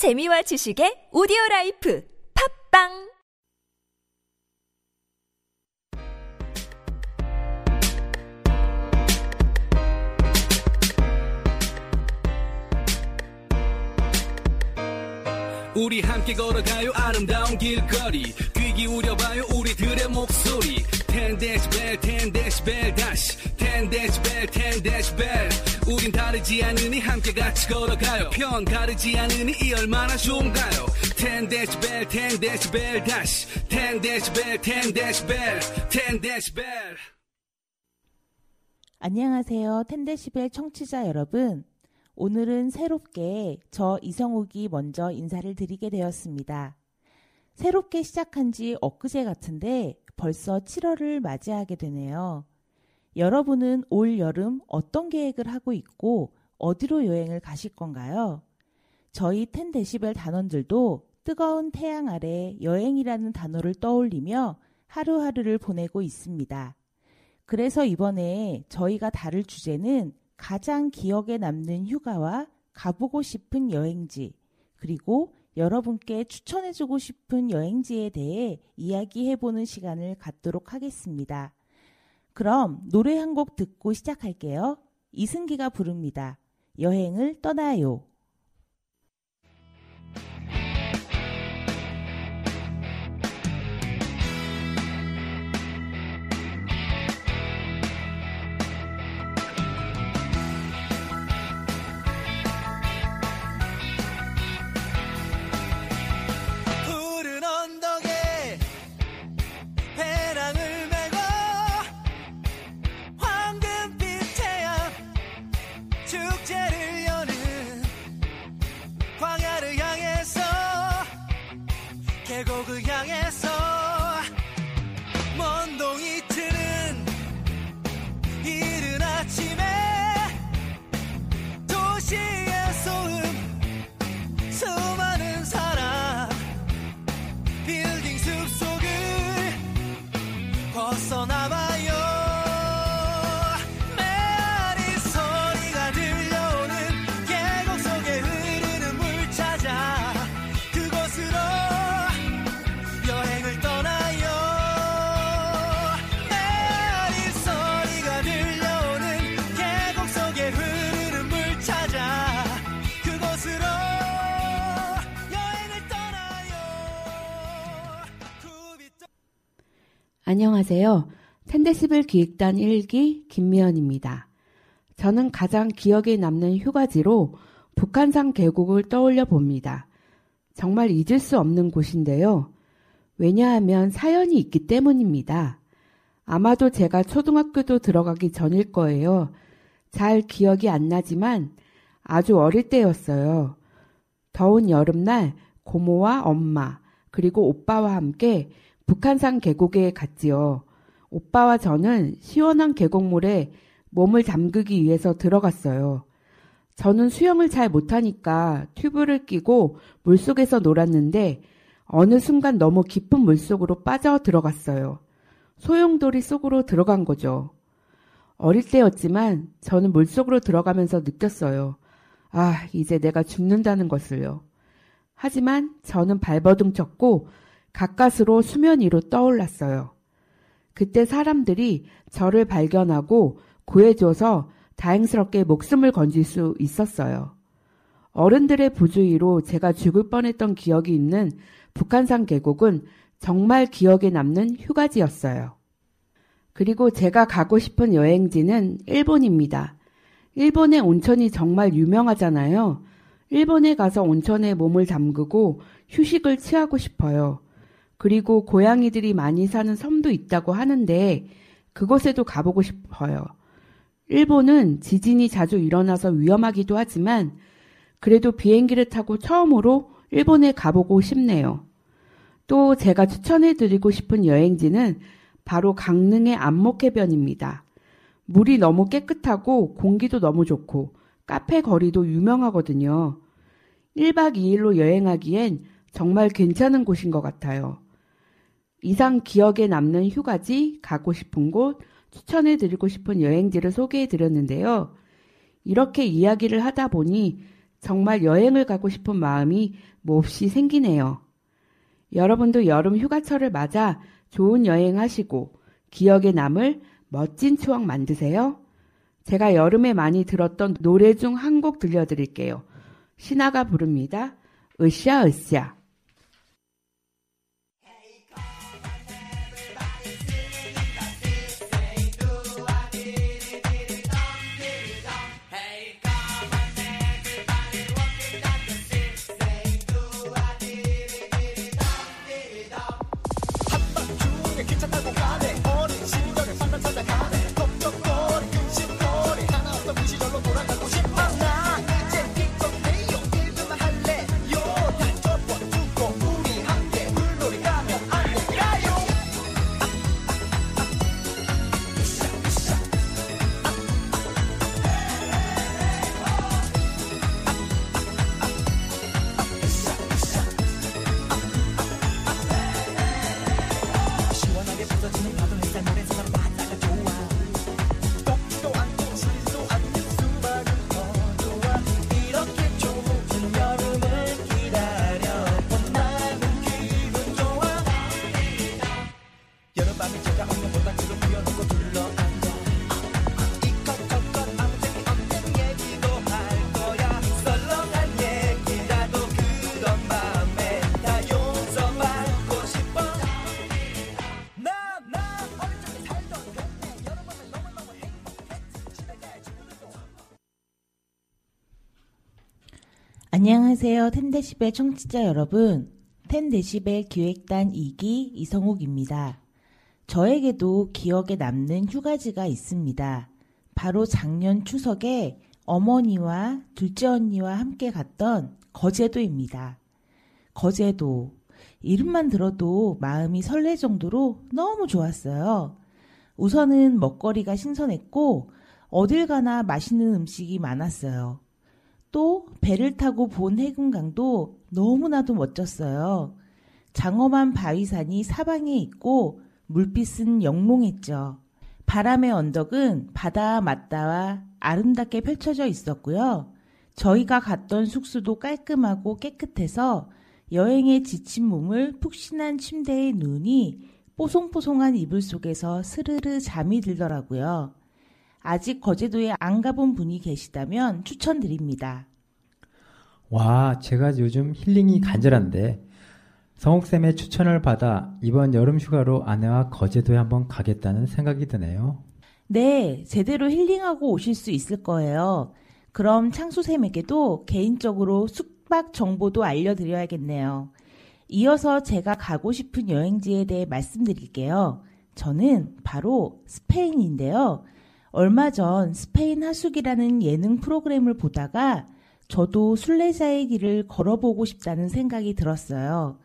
재미와 지식의 오디오 라이프 팟빵! 우리 함께 걸어가요. 아름다운 길거리. 귀 기울여봐요. 우리들의 목소리 10데시벨 10데시벨 다시 10데시벨 10데시벨 우린 다르지 않으니 함께 같이 걸어가요 편 가르지 않으니 이 얼마나 좋은가요 10데시벨 10데시벨 다시 10데시벨 10데시벨 10데시벨 안녕하세요. 텐데시벨 청취자 여러분. 오늘은 새롭게 저 이성욱이 먼저 인사를 드리게 되었습니다. 새롭게 시작한 지 엊그제 같은데 벌써 7월을 맞이하게 되네요. 여러분은 올 여름 어떤 계획을 하고 있고 어디로 여행을 가실 건가요? 저희 텐데시벨 단원들도 뜨거운 태양 아래 여행이라는 단어를 떠올리며 하루하루를 보내고 있습니다. 그래서 이번에 저희가 다룰 주제는 가장 기억에 남는 휴가와 가보고 싶은 여행지, 그리고 여러분께 추천해주고 싶은 여행지에 대해 이야기해보는 시간을 갖도록 하겠습니다. 그럼 노래 한 곡 듣고 시작할게요. 이승기가 부릅니다. 여행을 떠나요. 안녕하세요. 텐데시벨 기획단 1기 김미연입니다. 저는 가장 기억에 남는 휴가지로 북한산 계곡을 떠올려 봅니다. 정말 잊을 수 없는 곳인데요. 왜냐하면 사연이 있기 때문입니다. 아마도 제가 초등학교도 들어가기 전일 거예요. 잘 기억이 안 나지만 아주 어릴 때였어요. 더운 여름날 고모와 엄마, 그리고 오빠와 함께 북한산 계곡에 갔지요. 오빠와 저는 시원한 계곡물에 몸을 담그기 위해서 들어갔어요. 저는 수영을 잘 못하니까 튜브를 끼고 물속에서 놀았는데 어느 순간 너무 깊은 물속으로 빠져 들어갔어요. 소용돌이 속으로 들어간 거죠. 어릴 때였지만 저는 물속으로 들어가면서 느꼈어요. 아, 이제 내가 죽는다는 것을요. 하지만 저는 발버둥 쳤고 가까스로 수면 위로 떠올랐어요. 그때 사람들이 저를 발견하고 구해줘서 다행스럽게 목숨을 건질 수 있었어요. 어른들의 부주의로 제가 죽을 뻔했던 기억이 있는 북한산 계곡은 정말 기억에 남는 휴가지였어요. 그리고 제가 가고 싶은 여행지는 일본입니다. 일본의 온천이 정말 유명하잖아요. 일본에 가서 온천에 몸을 담그고 휴식을 취하고 싶어요. 그리고 고양이들이 많이 사는 섬도 있다고 하는데 그곳에도 가보고 싶어요. 일본은 지진이 자주 일어나서 위험하기도 하지만 그래도 비행기를 타고 처음으로 일본에 가보고 싶네요. 또 제가 추천해드리고 싶은 여행지는 바로 강릉의 안목해변입니다. 물이 너무 깨끗하고 공기도 너무 좋고 카페 거리도 유명하거든요. 1박 2일로 여행하기엔 정말 괜찮은 곳인 것 같아요. 이상 기억에 남는 휴가지, 가고 싶은 곳, 추천해 드리고 싶은 여행지를 소개해 드렸는데요. 이렇게 이야기를 하다 보니 정말 여행을 가고 싶은 마음이 몹시 생기네요. 여러분도 여름 휴가철을 맞아 좋은 여행하시고 기억에 남을 멋진 추억 만드세요. 제가 여름에 많이 들었던 노래 중 한 곡 들려드릴게요. 신화가 부릅니다. 으쌰 으쌰. 안녕하세요. 텐데시벨 청취자 여러분. 텐데시벨 기획단 2기 이성욱입니다. 저에게도 기억에 남는 휴가지가 있습니다. 바로 작년 추석에 어머니와 둘째 언니와 함께 갔던 거제도입니다. 거제도. 이름만 들어도 마음이 설렐 정도로 너무 좋았어요. 우선은 먹거리가 신선했고, 어딜 가나 맛있는 음식이 많았어요. 또 배를 타고 본 해금강도 너무나도 멋졌어요. 장엄한 바위산이 사방에 있고 물빛은 영롱했죠. 바람의 언덕은 바다와 맞닿아 아름답게 펼쳐져 있었고요. 저희가 갔던 숙소도 깔끔하고 깨끗해서 여행에 지친 몸을 푹신한 침대에 누우니 뽀송뽀송한 이불 속에서 스르르 잠이 들더라고요. 아직 거제도에 안 가본 분이 계시다면 추천드립니다. 와, 제가 요즘 힐링이 간절한데 성욱쌤의 추천을 받아 이번 여름 휴가로 아내와 거제도에 한번 가겠다는 생각이 드네요. 네, 제대로 힐링하고 오실 수 있을 거예요. 그럼 창수쌤에게도 개인적으로 숙박 정보도 알려드려야겠네요. 이어서 제가 가고 싶은 여행지에 대해 말씀드릴게요. 저는 바로 스페인인데요. 얼마 전 스페인 하숙이라는 예능 프로그램을 보다가 저도 순례자의 길을 걸어보고 싶다는 생각이 들었어요.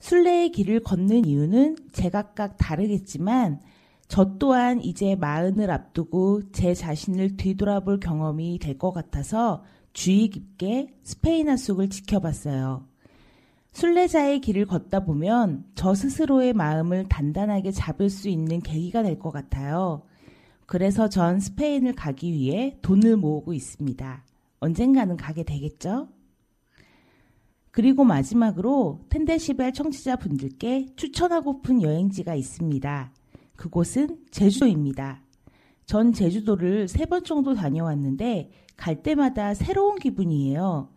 순례의 길을 걷는 이유는 제각각 다르겠지만 저 또한 이제 마흔을 앞두고 제 자신을 뒤돌아볼 경험이 될 것 같아서 주의 깊게 스페인 하숙을 지켜봤어요. 순례자의 길을 걷다 보면 저 스스로의 마음을 단단하게 잡을 수 있는 계기가 될 것 같아요. 그래서 전 스페인을 가기 위해 돈을 모으고 있습니다. 언젠가는 가게 되겠죠? 그리고 마지막으로 텐데시벨 청취자분들께 추천하고픈 여행지가 있습니다. 그곳은 제주도입니다. 전 제주도를 세 번 정도 다녀왔는데 갈 때마다 새로운 기분이에요.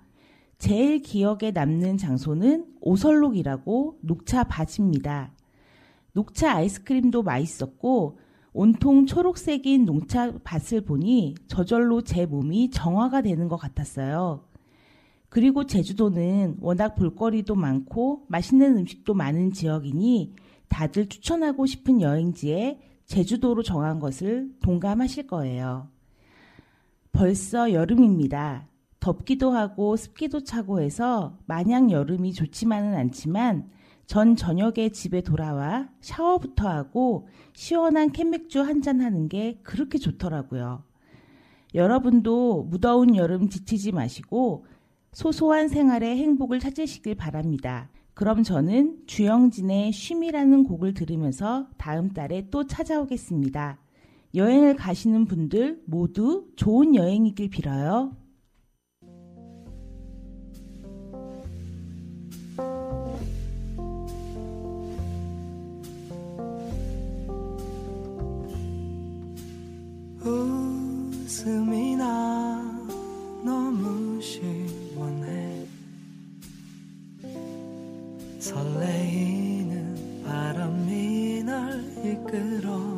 제일 기억에 남는 장소는 오설록이라고 녹차 밭입니다. 녹차 아이스크림도 맛있었고 온통 초록색인 녹차 밭을 보니 저절로 제 몸이 정화가 되는 것 같았어요. 그리고 제주도는 워낙 볼거리도 많고 맛있는 음식도 많은 지역이니 다들 추천하고 싶은 여행지에 제주도로 정한 것을 동감하실 거예요. 벌써 여름입니다. 덥기도 하고 습기도 차고 해서 마냥 여름이 좋지만은 않지만 전 저녁에 집에 돌아와 샤워부터 하고 시원한 캔맥주 한잔 하는 게 그렇게 좋더라고요. 여러분도 무더운 여름 지치지 마시고 소소한 생활의 행복을 찾으시길 바랍니다. 그럼 저는 주영진의 쉼이라는 곡을 들으면서 다음 달에 또 찾아오겠습니다. 여행을 가시는 분들 모두 좋은 여행이길 빌어요. 가슴이 나 너무 시원해. 설레이는 바람이 날 이끌어.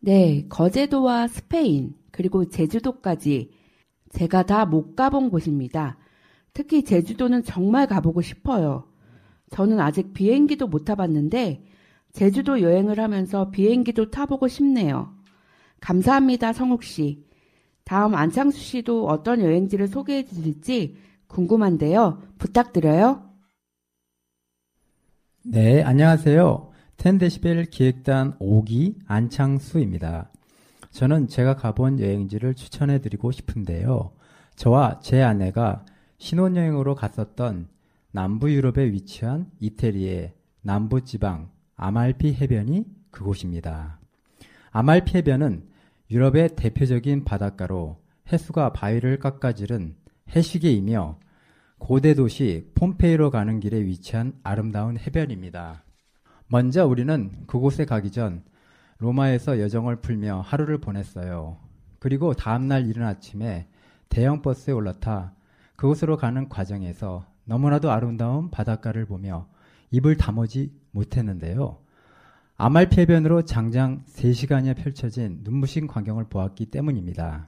네, 거제도와 스페인, 그리고 제주도까지 제가 다 못 가본 곳입니다. 특히 제주도는 정말 가보고 싶어요. 저는 아직 비행기도 못 타봤는데 제주도 여행을 하면서 비행기도 타보고 싶네요. 감사합니다, 성욱 씨. 다음 안창수 씨도 어떤 여행지를 소개해 주실지 궁금한데요. 부탁드려요. 네, 안녕하세요. 텐데시벨 기획단 5기 안창수입니다. 저는 제가 가본 여행지를 추천해 드리고 싶은데요. 저와 제 아내가 신혼여행으로 갔었던 남부 유럽에 위치한 이태리의 남부 지방 아말피 해변이 그곳입니다. 아말피 해변은 유럽의 대표적인 바닷가로 해수가 바위를 깎아지른 해시계이며 고대 도시 폼페이로 가는 길에 위치한 아름다운 해변입니다. 먼저 우리는 그곳에 가기 전 로마에서 여정을 풀며 하루를 보냈어요. 그리고 다음날 이른 아침에 대형 버스에 올라타 그곳으로 가는 과정에서 너무나도 아름다운 바닷가를 보며 입을 다무지 못했는데요. 아말피 해변으로 장장 3시간이나 펼쳐진 눈부신 광경을 보았기 때문입니다.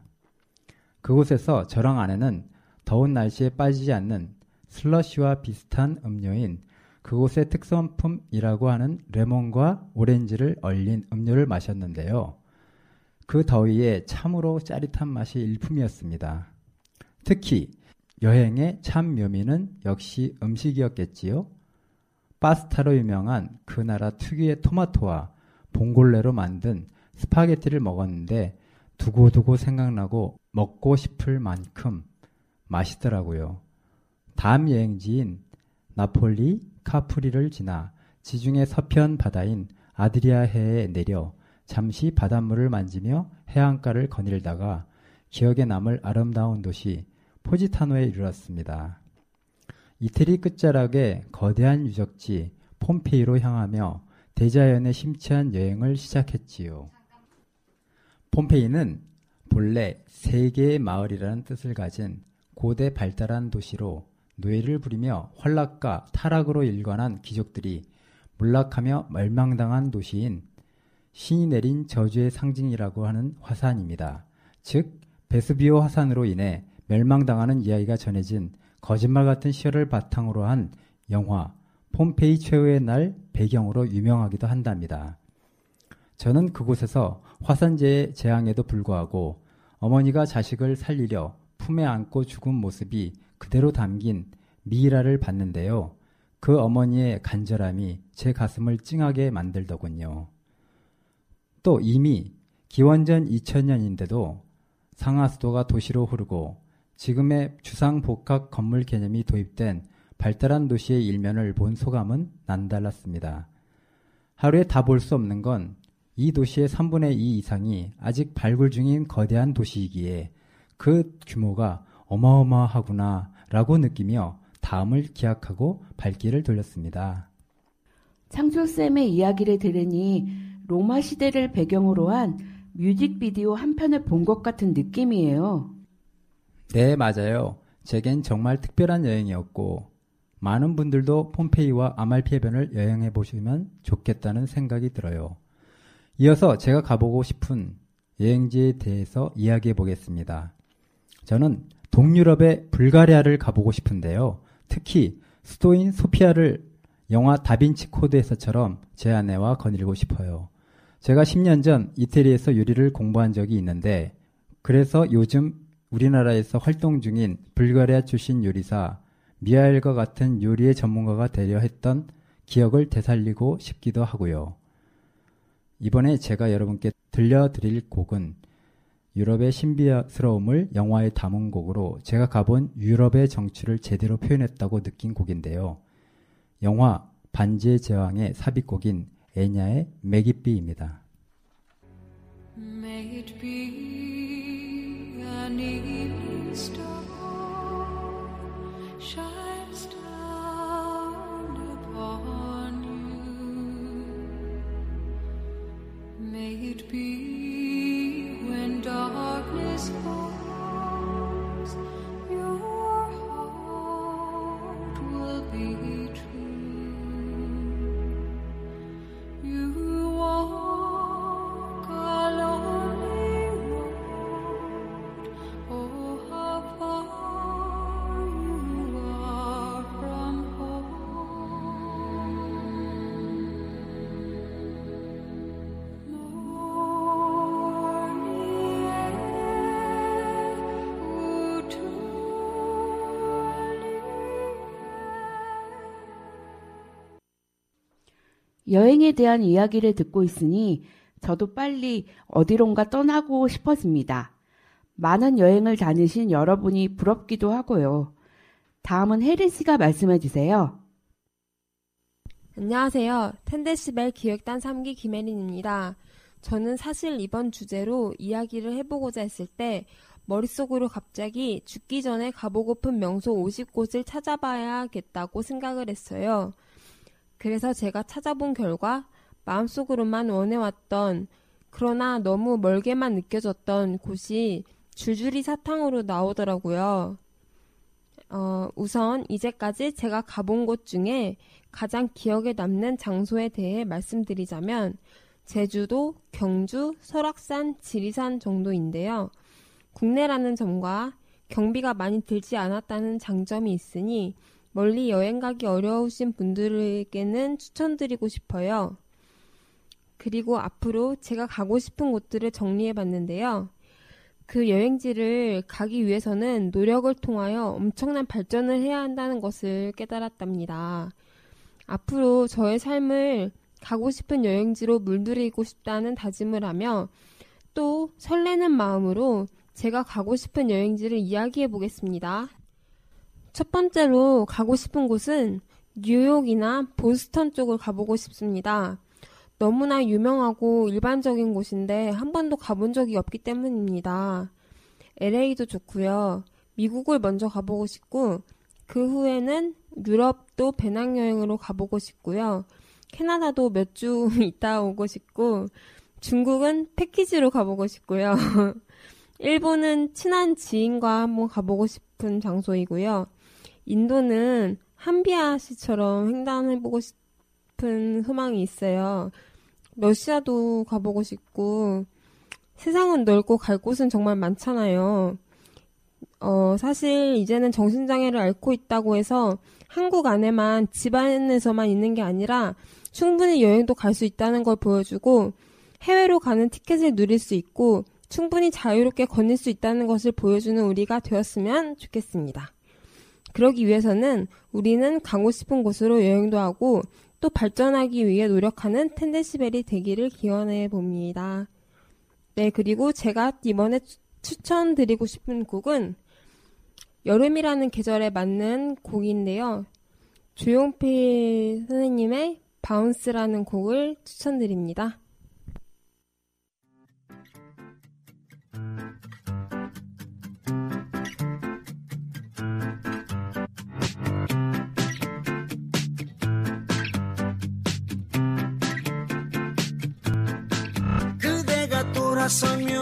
그곳에서 저랑 아내는 더운 날씨에 빠지지 않는 슬러시와 비슷한 음료인 그곳의 특선품이라고 하는 레몬과 오렌지를 얼린 음료를 마셨는데요. 그 더위에 참으로 짜릿한 맛이 일품이었습니다. 특히 여행의 참 묘미는 역시 음식이었겠지요. 파스타로 유명한 그 나라 특유의 토마토와 봉골레로 만든 스파게티를 먹었는데 두고두고 생각나고 먹고 싶을 만큼 맛있더라고요. 다음 여행지인 나폴리 카프리를 지나 지중해 서편 바다인 아드리아해에 내려 잠시 바닷물을 만지며 해안가를 거닐다가 기억에 남을 아름다운 도시 포지타노에 이르렀습니다. 이태리 끝자락의 거대한 유적지 폼페이로 향하며 대자연의 심취한 여행을 시작했지요. 폼페이는 본래 세계의 마을이라는 뜻을 가진 고대 발달한 도시로 노예를 부리며 환락과 타락으로 일관한 귀족들이 몰락하며 멸망당한 도시인 신이 내린 저주의 상징이라고 하는 화산입니다. 즉 베스비오 화산으로 인해 멸망당하는 이야기가 전해진 거짓말 같은 시설을 바탕으로 한 영화 폼페이 최후의 날 배경으로 유명하기도 한답니다. 저는 그곳에서 화산재의 재앙에도 불구하고 어머니가 자식을 살리려 품에 안고 죽은 모습이 그대로 담긴 미이라를 봤는데요. 그 어머니의 간절함이 제 가슴을 찡하게 만들더군요. 또 이미 기원전 2000년인데도 상하수도가 도시로 흐르고 지금의 주상복합 건물 개념이 도입된 발달한 도시의 일면을 본 소감은 남달랐습니다. 하루에 다 볼 수 없는 건 이 도시의 3분의 2 이상이 아직 발굴 중인 거대한 도시이기에 그 규모가 어마어마하구나 라고 느끼며 다음을 기약하고 발길을 돌렸습니다. 창조쌤의 이야기를 들으니 로마 시대를 배경으로 한 뮤직비디오 한 편을 본 것 같은 느낌이에요. 네, 맞아요. 제겐 정말 특별한 여행이었고 많은 분들도 폼페이와 아말피 해변을 여행해 보시면 좋겠다는 생각이 들어요. 이어서 제가 가보고 싶은 여행지에 대해서 이야기해 보겠습니다. 저는 동유럽의 불가리아를 가보고 싶은데요. 특히 수도인 소피아를 영화 다빈치 코드에서처럼 제 아내와 거닐고 싶어요. 제가 10년 전 이태리에서 요리를 공부한 적이 있는데 그래서 요즘 우리나라에서 활동 중인 불가리아 출신 요리사 미하엘과 같은 요리의 전문가가 되려 했던 기억을 되살리고 싶기도 하고요. 이번에 제가 여러분께 들려드릴 곡은 유럽의 신비스러움을 영화에 담은 곡으로 제가 가본 유럽의 정취를 제대로 표현했다고 느낀 곡인데요. 영화 반지의 제왕의 삽입곡인 애냐의 메기비입니다. May 여행에 대한 이야기를 듣고 있으니 저도 빨리 어디론가 떠나고 싶어집니다. 많은 여행을 다니신 여러분이 부럽기도 하고요. 다음은 혜린 씨가 말씀해 주세요. 안녕하세요. 텐데시벨 기획단 3기 김혜린입니다. 저는 사실 이번 주제로 이야기를 해보고자 했을 때 머릿속으로 갑자기 죽기 전에 가보고픈 명소 50곳을 찾아봐야겠다고 생각을 했어요. 그래서 제가 찾아본 결과 마음속으로만 원해왔던 그러나 너무 멀게만 느껴졌던 곳이 줄줄이 사탕으로 나오더라고요. 어, 우선 이제까지 제가 가본 곳 중에 가장 기억에 남는 장소에 대해 말씀드리자면 제주도, 경주, 설악산, 지리산 정도인데요. 국내라는 점과 경비가 많이 들지 않았다는 장점이 있으니 멀리 여행 가기 어려우신 분들에게는 추천드리고 싶어요. 그리고 앞으로 제가 가고 싶은 곳들을 정리해 봤는데요. 그 여행지를 가기 위해서는 노력을 통하여 엄청난 발전을 해야 한다는 것을 깨달았답니다. 앞으로 저의 삶을 가고 싶은 여행지로 물들이고 싶다는 다짐을 하며 또 설레는 마음으로 제가 가고 싶은 여행지를 이야기해 보겠습니다. 첫 번째로 가고 싶은 곳은 뉴욕이나 보스턴 쪽을 가보고 싶습니다. 너무나 유명하고 일반적인 곳인데 한 번도 가본 적이 없기 때문입니다. LA도 좋고요. 미국을 먼저 가보고 싶고 그 후에는 유럽도 배낭여행으로 가보고 싶고요. 캐나다도 몇 주 있다 오고 싶고 중국은 패키지로 가보고 싶고요. 일본은 친한 지인과 한번 가보고 싶은 장소이고요. 인도는 한비아 씨처럼 횡단해보고 싶은 소망이 있어요. 러시아도 가보고 싶고 세상은 넓고 갈 곳은 정말 많잖아요. 어, 사실 이제는 정신장애를 앓고 있다고 해서 한국 안에만 집안에서만 있는 게 아니라 충분히 여행도 갈 수 있다는 걸 보여주고 해외로 가는 티켓을 누릴 수 있고 충분히 자유롭게 거닐 수 있다는 것을 보여주는 우리가 되었으면 좋겠습니다. 그러기 위해서는 우리는 가고 싶은 곳으로 여행도 하고 또 발전하기 위해 노력하는 텐데시벨이 되기를 기원해 봅니다. 네, 그리고 제가 이번에 추- 추천드리고 싶은 곡은 여름이라는 계절에 맞는 곡인데요. 조용필 선생님의 바운스라는 곡을 추천드립니다. 그대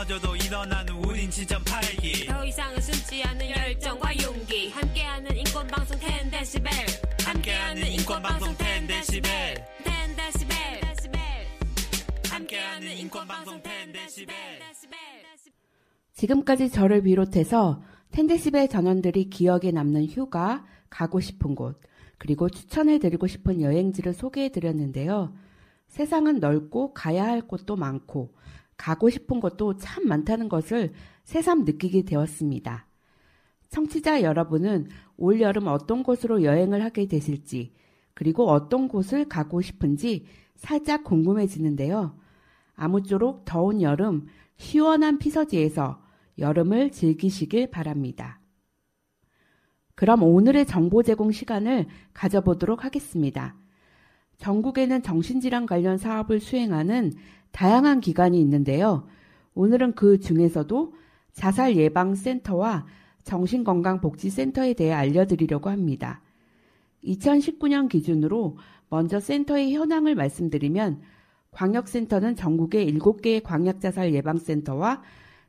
넘어져도 일어나는 우린 진짜 팔기. 더 이상은 숨지 않는 열정과 용기. 함께하는 인권방송 10데시벨. 함께하는 인권방송 10데시벨. 10데시벨. 함께하는 인권방송 10데시벨. 지금까지 저를 비롯해서 텐데시벨 전원들이 기억에 남는 휴가, 가고 싶은 곳, 그리고 추천해드리고 싶은 여행지를 소개해드렸는데요. 세상은 넓고 가야 할 곳도 많고 가고 싶은 곳도 참 많다는 것을 새삼 느끼게 되었습니다. 청취자 여러분은 올 여름 어떤 곳으로 여행을 하게 되실지, 그리고 어떤 곳을 가고 싶은지 살짝 궁금해지는데요. 아무쪼록 더운 여름, 시원한 피서지에서 여름을 즐기시길 바랍니다. 그럼 오늘의 정보 제공 시간을 가져보도록 하겠습니다. 전국에는 정신질환 관련 사업을 수행하는 다양한 기관이 있는데요. 오늘은 그 중에서도 자살 예방 센터와 정신건강복지센터에 대해 알려드리려고 합니다. 2019년 기준으로 먼저 센터의 현황을 말씀드리면 광역센터는 전국에 7개의 광역자살 예방센터와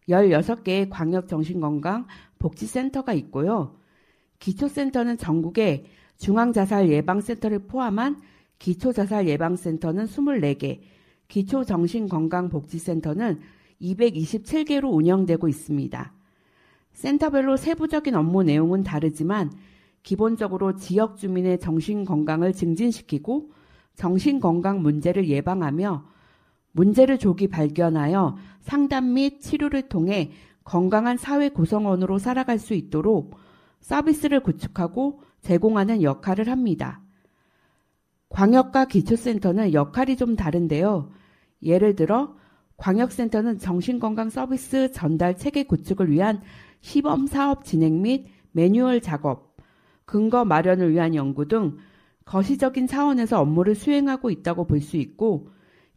16개의 광역정신건강복지센터가 있고요. 기초센터는 전국에 중앙자살 예방센터를 포함한 기초자살 예방센터는 24개, 기초정신건강복지센터는 227개로 운영되고 있습니다. 센터별로 세부적인 업무 내용은 다르지만 기본적으로 지역 주민의 정신 건강을 증진시키고 정신 건강 문제를 예방하며 문제를 조기 발견하여 상담 및 치료를 통해 건강한 사회 구성원으로 살아갈 수 있도록 서비스를 구축하고 제공하는 역할을 합니다. 광역과 기초센터는 역할이 좀 다른데요. 예를 들어 광역센터는 정신건강 서비스 전달 체계 구축을 위한 시범 사업 진행 및 매뉴얼 작업, 근거 마련을 위한 연구 등 거시적인 차원에서 업무를 수행하고 있다고 볼 수 있고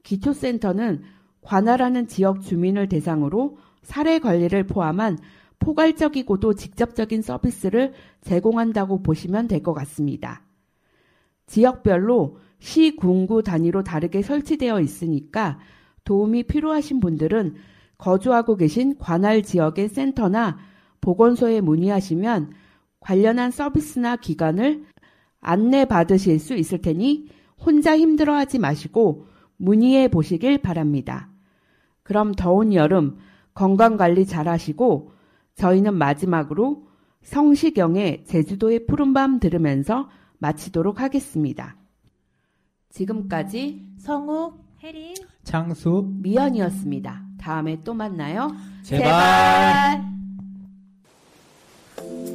기초센터는 관할하는 지역 주민을 대상으로 사례 관리를 포함한 포괄적이고도 직접적인 서비스를 제공한다고 보시면 될 것 같습니다. 지역별로 시, 군구 단위로 다르게 설치되어 있으니까 도움이 필요하신 분들은 거주하고 계신 관할 지역의 센터나 보건소에 문의하시면 관련한 서비스나 기관을 안내 받으실 수 있을 테니 혼자 힘들어 하지 마시고 문의해 보시길 바랍니다. 그럼 더운 여름 건강 관리 잘 하시고 저희는 마지막으로 성시경의 제주도의 푸른밤 들으면서 마치도록 하겠습니다. 지금까지 성욱, 혜린, 창수, 미연이었습니다. 다음에 또 만나요. 제발. 제발.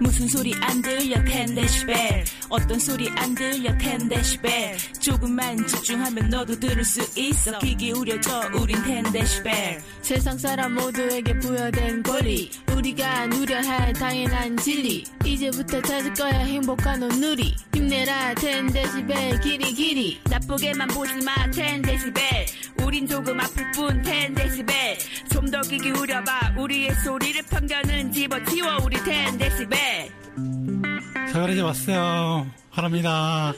무슨 소리 안 들려 10데시벨 어떤 소리 안 들려 10데시벨 조금만 집중하면 너도 들을 수 있어. 귀 기울여줘 우린 10데시벨 세상 사람 모두에게 부여된 권리 우리가 누려야 할 당연한 진리. 이제부터 찾을 거야 행복한 오누리. 힘내라 10데시벨 길이 길이. 나쁘게만 보지 마 10데시벨. 우린 조금 아플 뿐 10데시벨. 좀 더 귀 기울여봐. 우리의 소리를 편견은 집어치워 우리 10데시벨. 자, 이제 왔어요. 바랍니다.